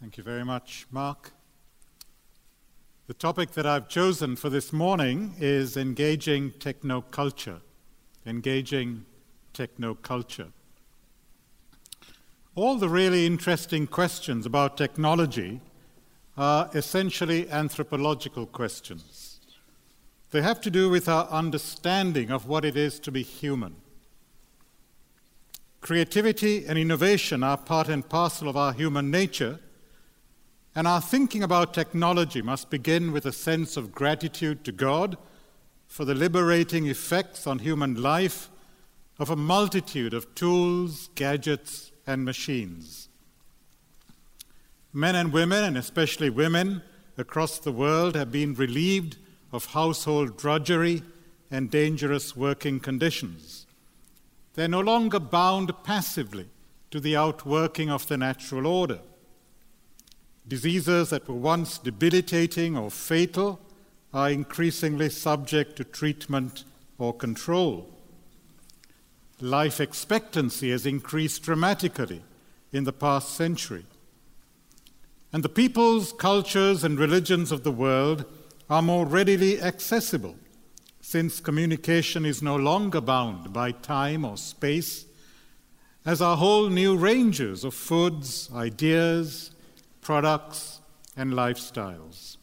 Thank you very much, Mark. The topic that I've chosen for this morning is engaging technoculture. Engaging technoculture. All the really interesting questions about technology are essentially anthropological questions. They have to do with our understanding of what it is to be human. Creativity and innovation are part and parcel of our human nature, and our thinking about technology must begin with a sense of gratitude to God for the liberating effects on human life of a multitude of tools, gadgets, and machines. Men and women, and especially women across the world, have been relieved of household drudgery and dangerous working conditions. They're no longer bound passively to the outworking of the natural order. Diseases that were once debilitating or fatal are increasingly subject to treatment or control. Life expectancy has increased dramatically in the past century. And the peoples, cultures, and religions of the world are more readily accessible since communication is no longer bound by time or space, as are whole new ranges of foods, ideas, products, and lifestyles.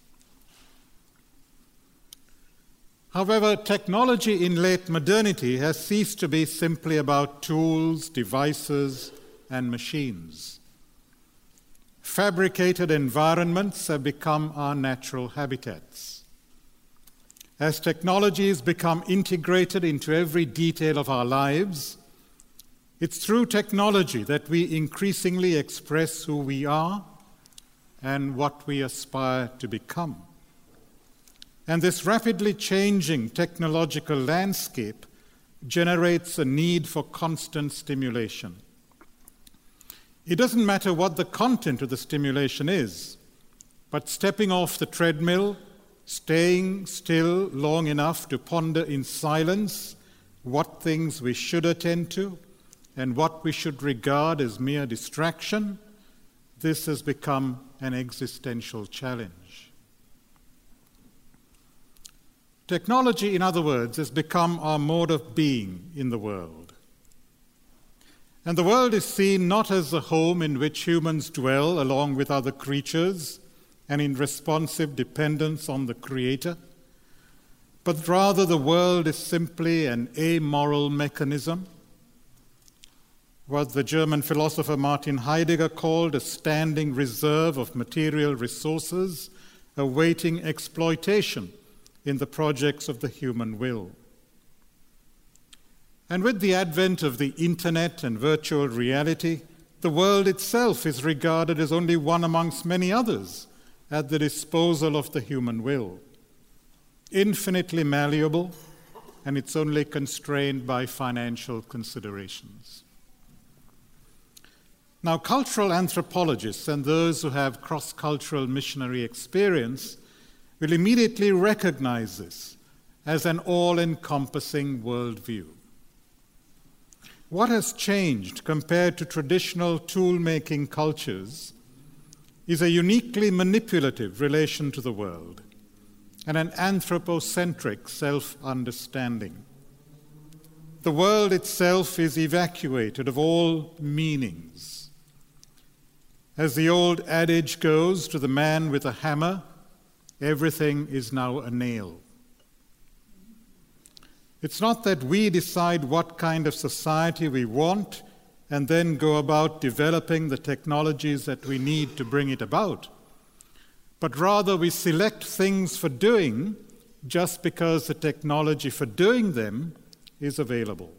However, technology in late modernity has ceased to be simply about tools, devices, and machines. Fabricated environments have become our natural habitats. As technologies become integrated into every detail of our lives, it's through technology that we increasingly express who we are and what we aspire to become. And this rapidly changing technological landscape generates a need for constant stimulation. It doesn't matter what the content of the stimulation is, but stepping off the treadmill, staying still long enough to ponder in silence what things we should attend to and what we should regard as mere distraction, this has become an existential challenge. Technology, in other words, has become our mode of being in the world. And the world is seen not as a home in which humans dwell along with other creatures and in responsive dependence on the Creator, but rather the world is simply an amoral mechanism, what the German philosopher Martin Heidegger called a standing reserve of material resources awaiting exploitation in the projects of the human will. And with the advent of the internet and virtual reality, the world itself is regarded as only one amongst many others at the disposal of the human will. Infinitely malleable, and it's only constrained by financial considerations. Now, cultural anthropologists and those who have cross cultural missionary experience will immediately recognize this as an all encompassing worldview. What has changed compared to traditional tool making cultures is a uniquely manipulative relation to the world and an anthropocentric self understanding. The world itself is evacuated of all meanings. As the old adage goes to the man with a hammer, Everything is now a nail. It's not that we decide what kind of society we want and then go about developing the technologies that we need to bring it about, but rather we select things for doing just because the technology for doing them is available.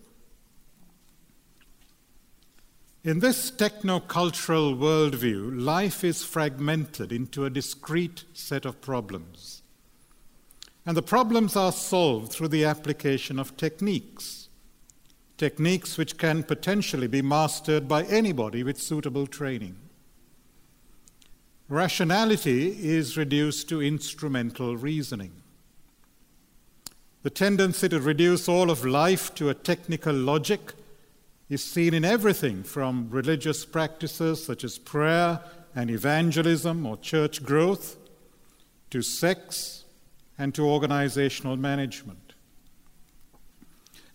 In this technocultural worldview, life is fragmented into a discrete set of problems. And the problems are solved through the application of techniques. Techniques which can potentially be mastered by anybody with suitable training. Rationality is reduced to instrumental reasoning. The tendency to reduce all of life to a technical logic is seen in everything from religious practices such as prayer and evangelism or church growth to sex and to organizational management.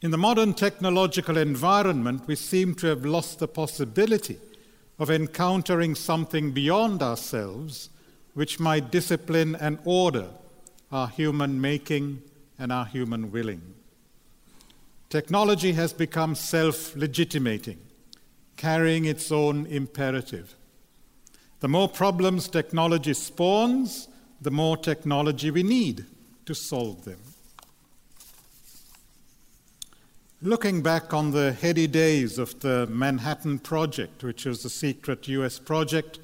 In the modern technological environment, we seem to have lost the possibility of encountering something beyond ourselves which might discipline and order our human making and our human willing. Technology has become self legitimating, carrying its own imperative. The more problems technology spawns, the more technology we need to solve them. Looking back on the heady days of the Manhattan Project, which was a secret US project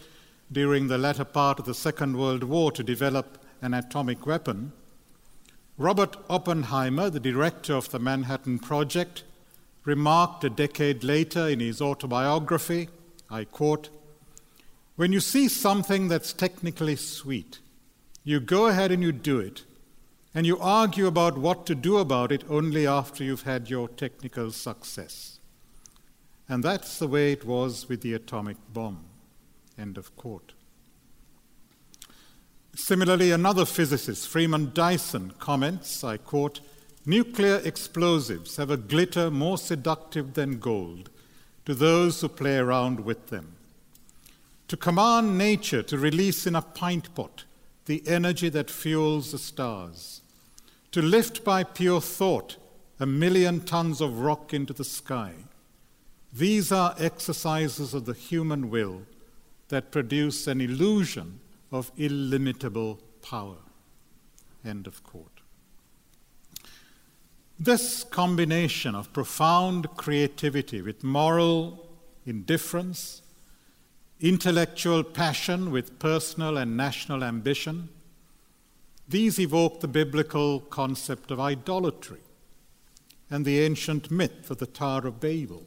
during the latter part of the Second World War to develop an atomic weapon, Robert Oppenheimer, the director of the Manhattan Project, remarked a decade later in his autobiography, I quote, When you see something that's technically sweet, you go ahead and you do it, and you argue about what to do about it only after you've had your technical success. And that's the way it was with the atomic bomb. End of quote. Similarly, another physicist, Freeman Dyson, comments, I quote, Nuclear explosives have a glitter more seductive than gold to those who play around with them. To command nature to release in a pint pot the energy that fuels the stars, to lift by pure thought a million tons of rock into the sky. These are exercises of the human will that produce an illusion of illimitable power. End of quote. This combination of profound creativity with moral indifference intellectual passion with personal and national ambition. These evoke the biblical concept of idolatry and the ancient myth of the Tower of Babel.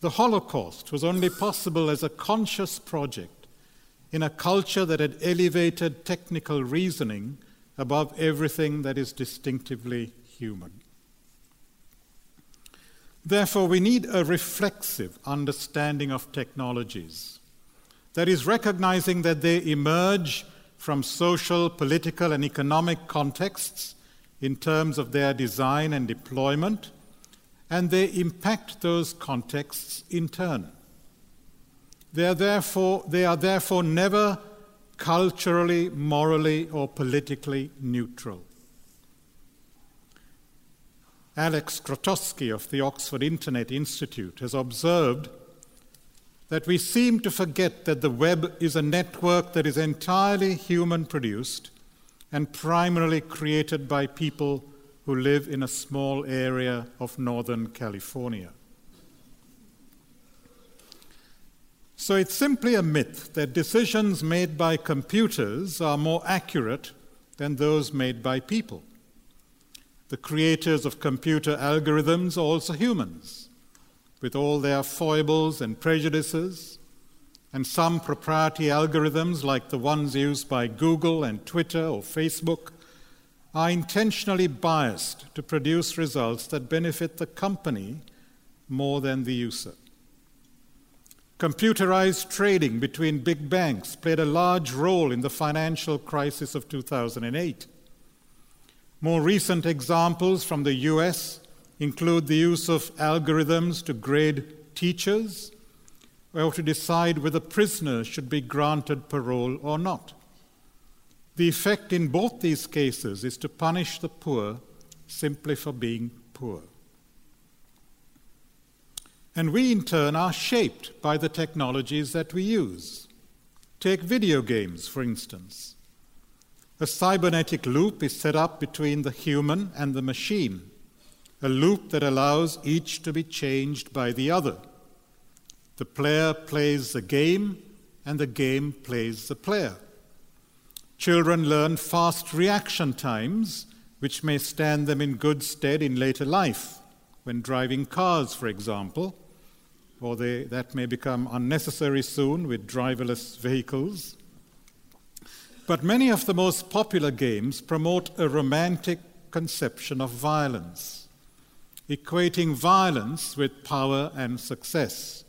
The Holocaust was only possible as a conscious project in a culture that had elevated technical reasoning above everything that is distinctively human. Therefore, we need a reflexive understanding of technologies. That is, recognizing that they emerge from social, political, and economic contexts in terms of their design and deployment, and they impact those contexts in turn. They are therefore, they are therefore never culturally, morally, or politically neutral. Alex Grotowski of the Oxford Internet Institute has observed that we seem to forget that the web is a network that is entirely human produced and primarily created by people who live in a small area of Northern California. So it's simply a myth that decisions made by computers are more accurate than those made by people. The creators of computer algorithms are also humans, with all their foibles and prejudices. And some proprietary algorithms, like the ones used by Google and Twitter or Facebook, are intentionally biased to produce results that benefit the company more than the user. Computerized trading between big banks played a large role in the financial crisis of 2008. More recent examples from the US include the use of algorithms to grade teachers or to decide whether prisoners should be granted parole or not. The effect in both these cases is to punish the poor simply for being poor. And we, in turn, are shaped by the technologies that we use. Take video games, for instance. A cybernetic loop is set up between the human and the machine, a loop that allows each to be changed by the other. The player plays the game, and the game plays the player. Children learn fast reaction times, which may stand them in good stead in later life, when driving cars, for example, or they, that may become unnecessary soon with driverless vehicles. But many of the most popular games promote a romantic conception of violence. equating violence with power and success.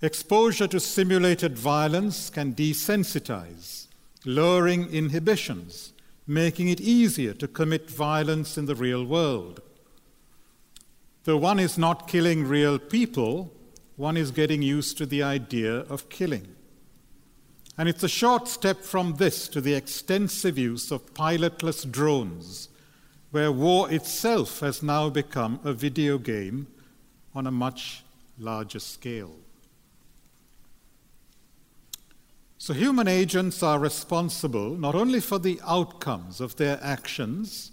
Exposure to simulated violence can desensitize, lowering inhibitions, making it easier to commit violence in the real world. Though one is not killing real people, one is getting used to the idea of killing. And it's a short step from this to the extensive use of pilotless drones where war itself has now become a video game on a much larger scale. So, human agents are responsible not only for the outcomes of their actions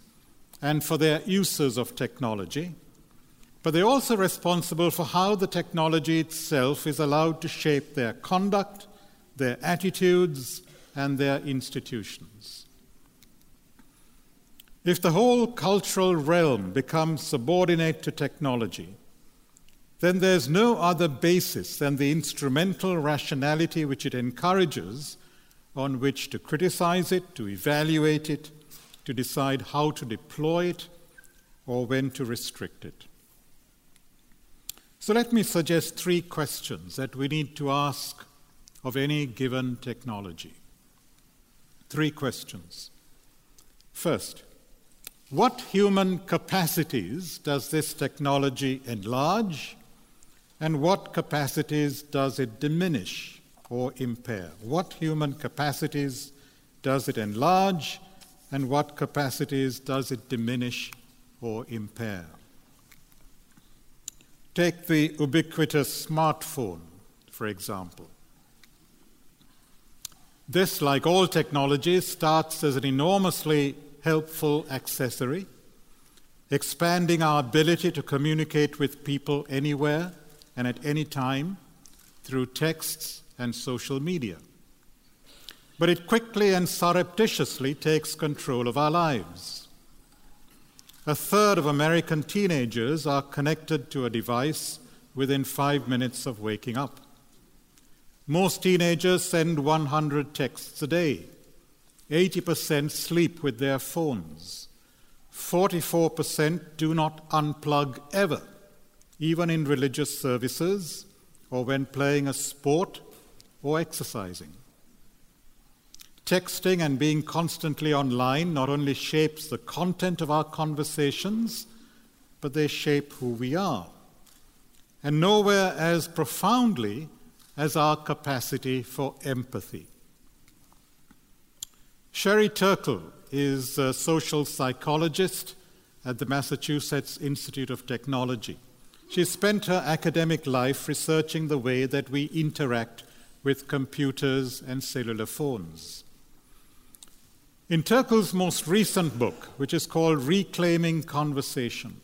and for their uses of technology, but they're also responsible for how the technology itself is allowed to shape their conduct, their attitudes, and their institutions. If the whole cultural realm becomes subordinate to technology, then there's no other basis than the instrumental rationality which it encourages on which to criticize it, to evaluate it, to decide how to deploy it, or when to restrict it. So let me suggest three questions that we need to ask of any given technology. Three questions. First, what human capacities does this technology enlarge, and what capacities does it diminish or impair? What human capacities does it enlarge, and what capacities does it diminish or impair? Take the ubiquitous smartphone, for example. This, like all technologies, starts as an enormously helpful accessory, expanding our ability to communicate with people anywhere and at any time through texts and social media. But it quickly and surreptitiously takes control of our lives. A third of American teenagers are connected to a device within five minutes of waking up. Most teenagers send 100 texts a day. 80% sleep with their phones. 44% do not unplug ever, even in religious services or when playing a sport or exercising. Texting and being constantly online not only shapes the content of our conversations, but they shape who we are. And nowhere as profoundly as our capacity for empathy. Sherry Turkle is a social psychologist at the Massachusetts Institute of Technology. She spent her academic life researching the way that we interact with computers and cellular phones. In Turkle's most recent book, which is called Reclaiming Conversation,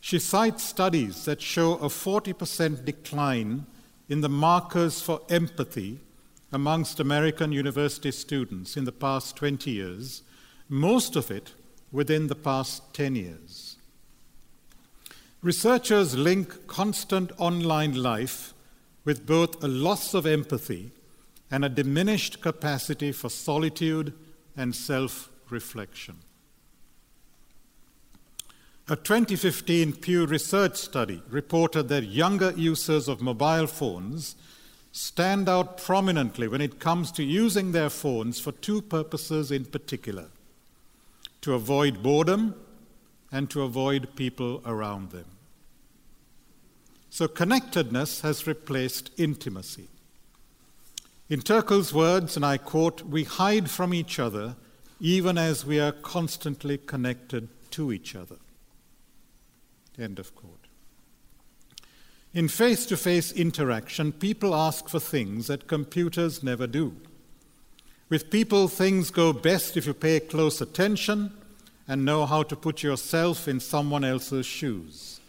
she cites studies that show a 40% decline in the markers for empathy amongst American university students in the past 20 years, most of it within the past 10 years. Researchers link constant online life with both a loss of empathy and a diminished capacity for solitude and self reflection. A 2015 Pew Research study reported that younger users of mobile phones stand out prominently when it comes to using their phones for two purposes in particular to avoid boredom and to avoid people around them. So, connectedness has replaced intimacy. In Turkle's words, and I quote, we hide from each other even as we are constantly connected to each other. End of quote. In face to face interaction, people ask for things that computers never do. With people, things go best if you pay close attention and know how to put yourself in someone else's shoes.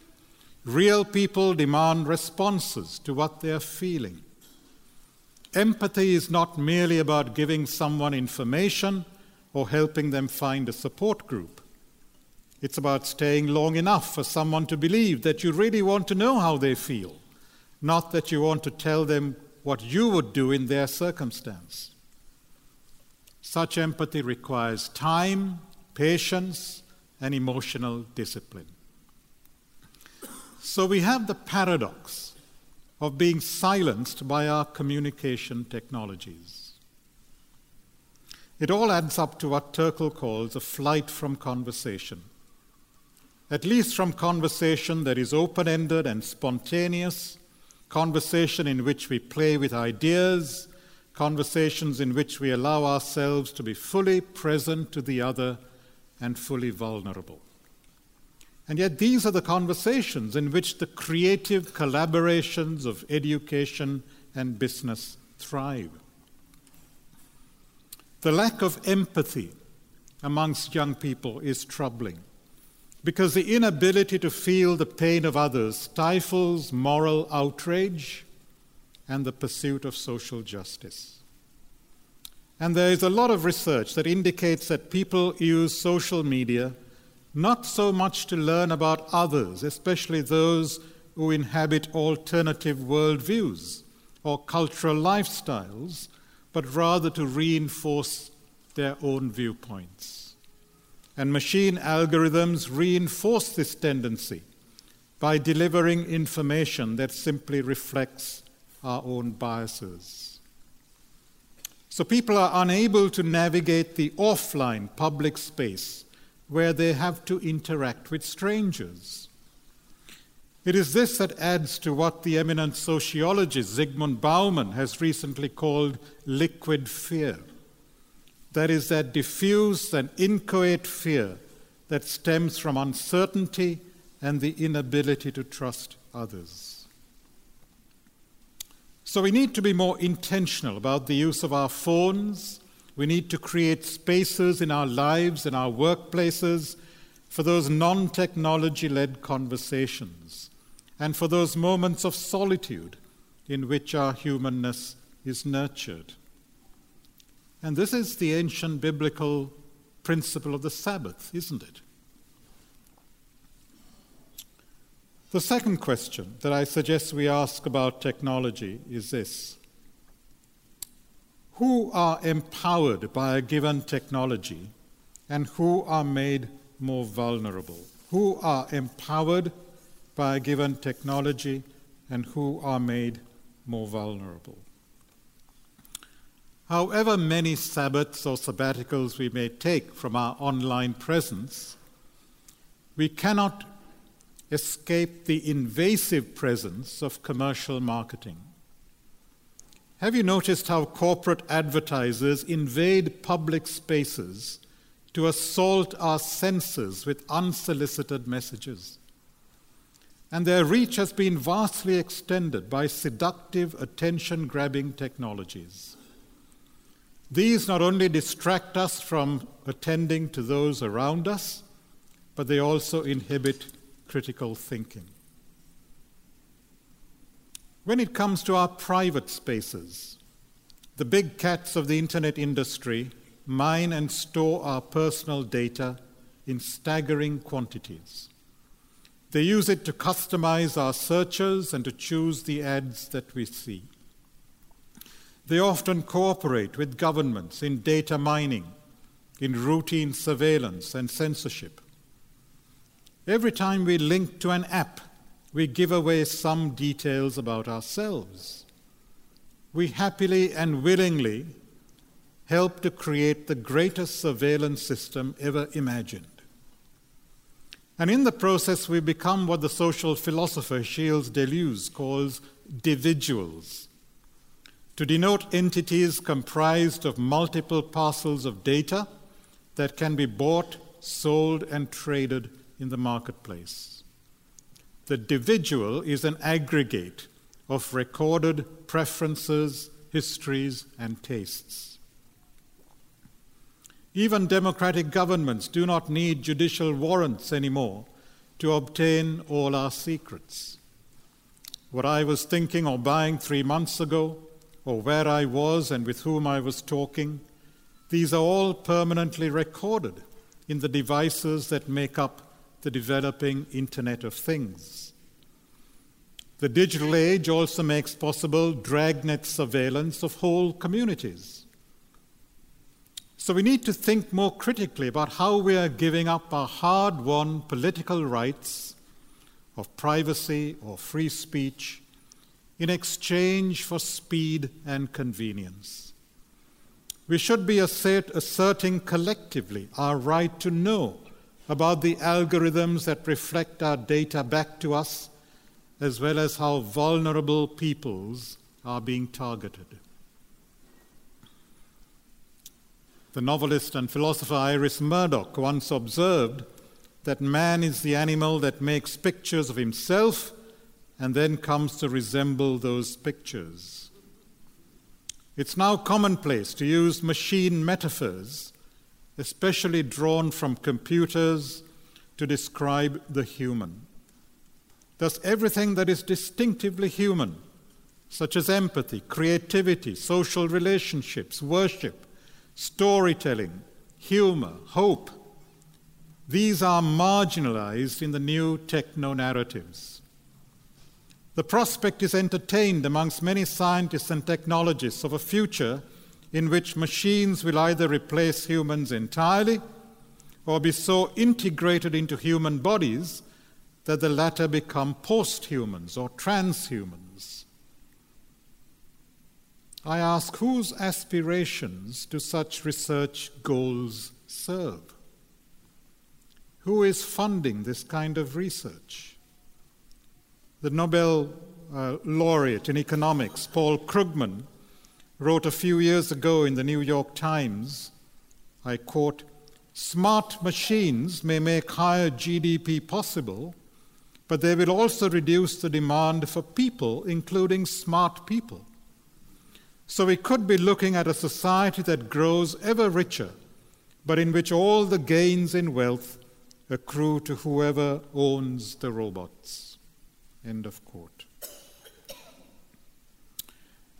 Real people demand responses to what they are feeling. Empathy is not merely about giving someone information or helping them find a support group. It's about staying long enough for someone to believe that you really want to know how they feel, not that you want to tell them what you would do in their circumstance. Such empathy requires time, patience, and emotional discipline. So we have the paradox of being silenced by our communication technologies. It all adds up to what Turkle calls a flight from conversation. At least from conversation that is open ended and spontaneous, conversation in which we play with ideas, conversations in which we allow ourselves to be fully present to the other and fully vulnerable. And yet, these are the conversations in which the creative collaborations of education and business thrive. The lack of empathy amongst young people is troubling because the inability to feel the pain of others stifles moral outrage and the pursuit of social justice. And there is a lot of research that indicates that people use social media not so much to learn about others, especially those who inhabit alternative worldviews or cultural lifestyles, but rather to reinforce their own viewpoints. And machine algorithms reinforce this tendency by delivering information that simply reflects our own biases. So people are unable to navigate the offline public space where they have to interact with strangers. It is this that adds to what the eminent sociologist Zygmunt Bauman has recently called liquid fear. That is, that diffuse and inchoate fear that stems from uncertainty and the inability to trust others. So we need to be more intentional about the use of our phones we need to create spaces in our lives, in our workplaces, for those non technology led conversations and for those moments of solitude in which our humanness is nurtured. And this is the ancient biblical principle of the Sabbath, isn't it? The second question that I suggest we ask about technology is this who are empowered by a given technology and who are made more vulnerable? Who are empowered by a given technology and who are made more vulnerable? However many Sabbaths or sabbaticals we may take from our online presence, we cannot escape the invasive presence of commercial marketing. Have you noticed how corporate advertisers invade public spaces to assault our senses with unsolicited messages? And their reach has been vastly extended by seductive, attention grabbing technologies. These not only distract us from attending to those around us, but they also inhibit critical thinking. When it comes to our private spaces, the big cats of the internet industry mine and store our personal data in staggering quantities. They use it to customize our searches and to choose the ads that we see. They often cooperate with governments in data mining, in routine surveillance and censorship. Every time we link to an app, we give away some details about ourselves. We happily and willingly help to create the greatest surveillance system ever imagined. And in the process, we become what the social philosopher Gilles Deleuze calls individuals, to denote entities comprised of multiple parcels of data that can be bought, sold, and traded in the marketplace. The individual is an aggregate of recorded preferences, histories, and tastes. Even democratic governments do not need judicial warrants anymore to obtain all our secrets. What I was thinking or buying three months ago, or where I was and with whom I was talking, these are all permanently recorded in the devices that make up the developing Internet of Things. The digital age also makes possible dragnet surveillance of whole communities. So we need to think more critically about how we are giving up our hard won political rights of privacy or free speech in exchange for speed and convenience. We should be assert, asserting collectively our right to know about the algorithms that reflect our data back to us, as well as how vulnerable peoples are being targeted. The novelist and philosopher Iris Murdoch once observed that man is the animal that makes pictures of himself and then comes to resemble those pictures. It's now commonplace to use machine metaphors, especially drawn from computers, to describe the human. Thus, everything that is distinctively human, such as empathy, creativity, social relationships, worship, storytelling, humor, hope, these are marginalized in the new techno narratives. The prospect is entertained amongst many scientists and technologists of a future in which machines will either replace humans entirely or be so integrated into human bodies that the latter become post humans or transhumans. I ask whose aspirations do such research goals serve? Who is funding this kind of research? The Nobel uh, laureate in economics, Paul Krugman, wrote a few years ago in the New York Times, I quote, Smart machines may make higher GDP possible, but they will also reduce the demand for people, including smart people. So we could be looking at a society that grows ever richer, but in which all the gains in wealth accrue to whoever owns the robots. End of quote.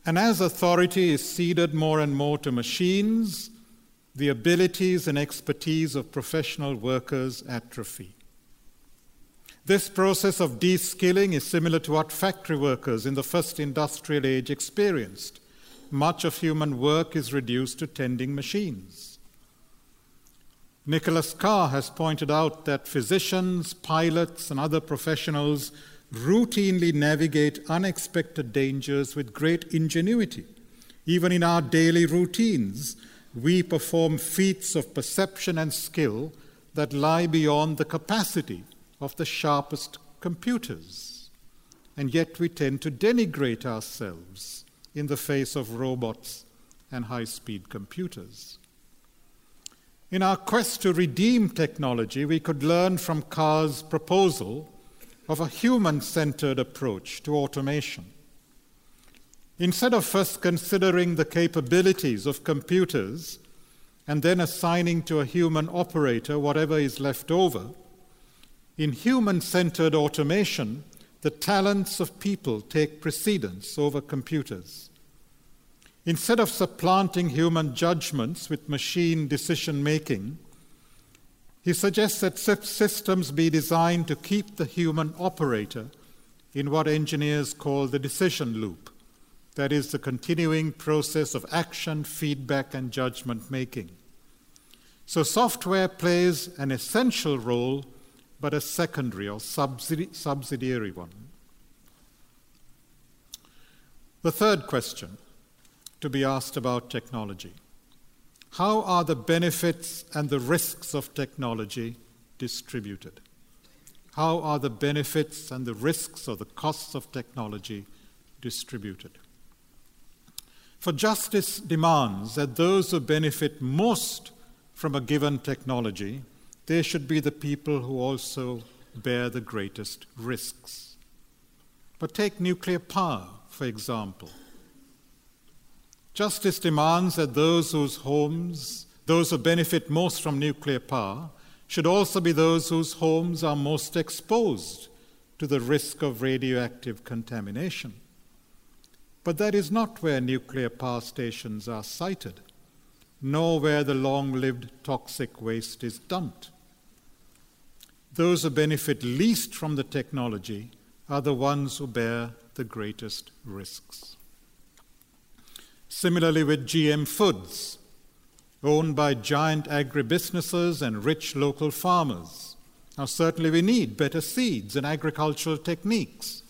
And as authority is ceded more and more to machines, the abilities and expertise of professional workers atrophy. This process of de skilling is similar to what factory workers in the first industrial age experienced. Much of human work is reduced to tending machines. Nicholas Carr has pointed out that physicians, pilots, and other professionals routinely navigate unexpected dangers with great ingenuity. Even in our daily routines, we perform feats of perception and skill that lie beyond the capacity of the sharpest computers. And yet we tend to denigrate ourselves in the face of robots and high speed computers. In our quest to redeem technology, we could learn from Carr's proposal of a human centered approach to automation. Instead of first considering the capabilities of computers and then assigning to a human operator whatever is left over, in human centered automation, the talents of people take precedence over computers. Instead of supplanting human judgments with machine decision making, he suggests that systems be designed to keep the human operator in what engineers call the decision loop that is, the continuing process of action, feedback, and judgment making. So, software plays an essential role, but a secondary or subsidiary one. The third question to be asked about technology. How are the benefits and the risks of technology distributed? How are the benefits and the risks or the costs of technology distributed? For justice demands that those who benefit most from a given technology, they should be the people who also bear the greatest risks. But take nuclear power, for example. Justice demands that those whose homes, those who benefit most from nuclear power, should also be those whose homes are most exposed to the risk of radioactive contamination. But that is not where nuclear power stations are sited, nor where the long lived toxic waste is dumped. Those who benefit least from the technology are the ones who bear the greatest risks. Similarly, with GM Foods, owned by giant agribusinesses and rich local farmers, Now, certainly we need better seeds and agricultural techniques.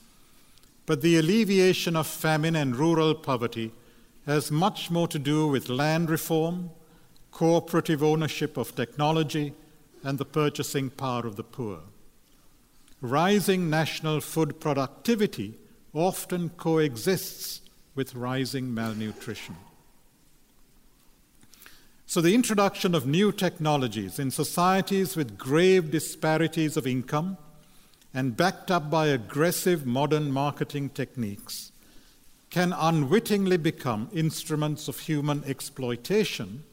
But the alleviation of famine and rural poverty has much more to do with land reform, cooperative ownership of technology, and the purchasing power of the poor. Rising national food productivity often coexists with rising malnutrition. So, the introduction of new technologies in societies with grave disparities of income and backed up by aggressive modern marketing techniques can unwittingly become instruments of human exploitation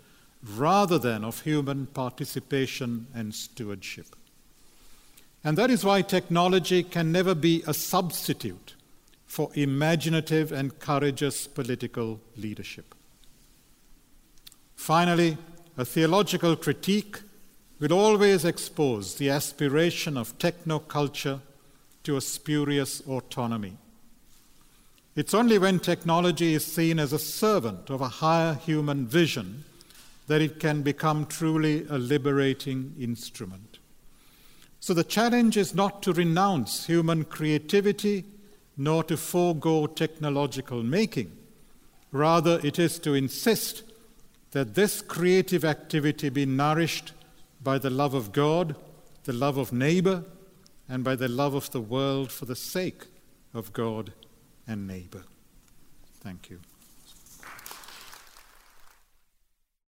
rather than of human participation and stewardship. And that is why technology can never be a substitute for imaginative and courageous political leadership. Finally, a theological critique will always expose the aspiration of technoculture to a spurious autonomy. It's only when technology is seen as a servant of a higher human vision that it can become truly a liberating instrument. So the challenge is not to renounce human creativity nor to forego technological making. Rather, it is to insist that this creative activity be nourished by the love of God, the love of neighbor, and by the love of the world for the sake of God and neighbor. Thank you.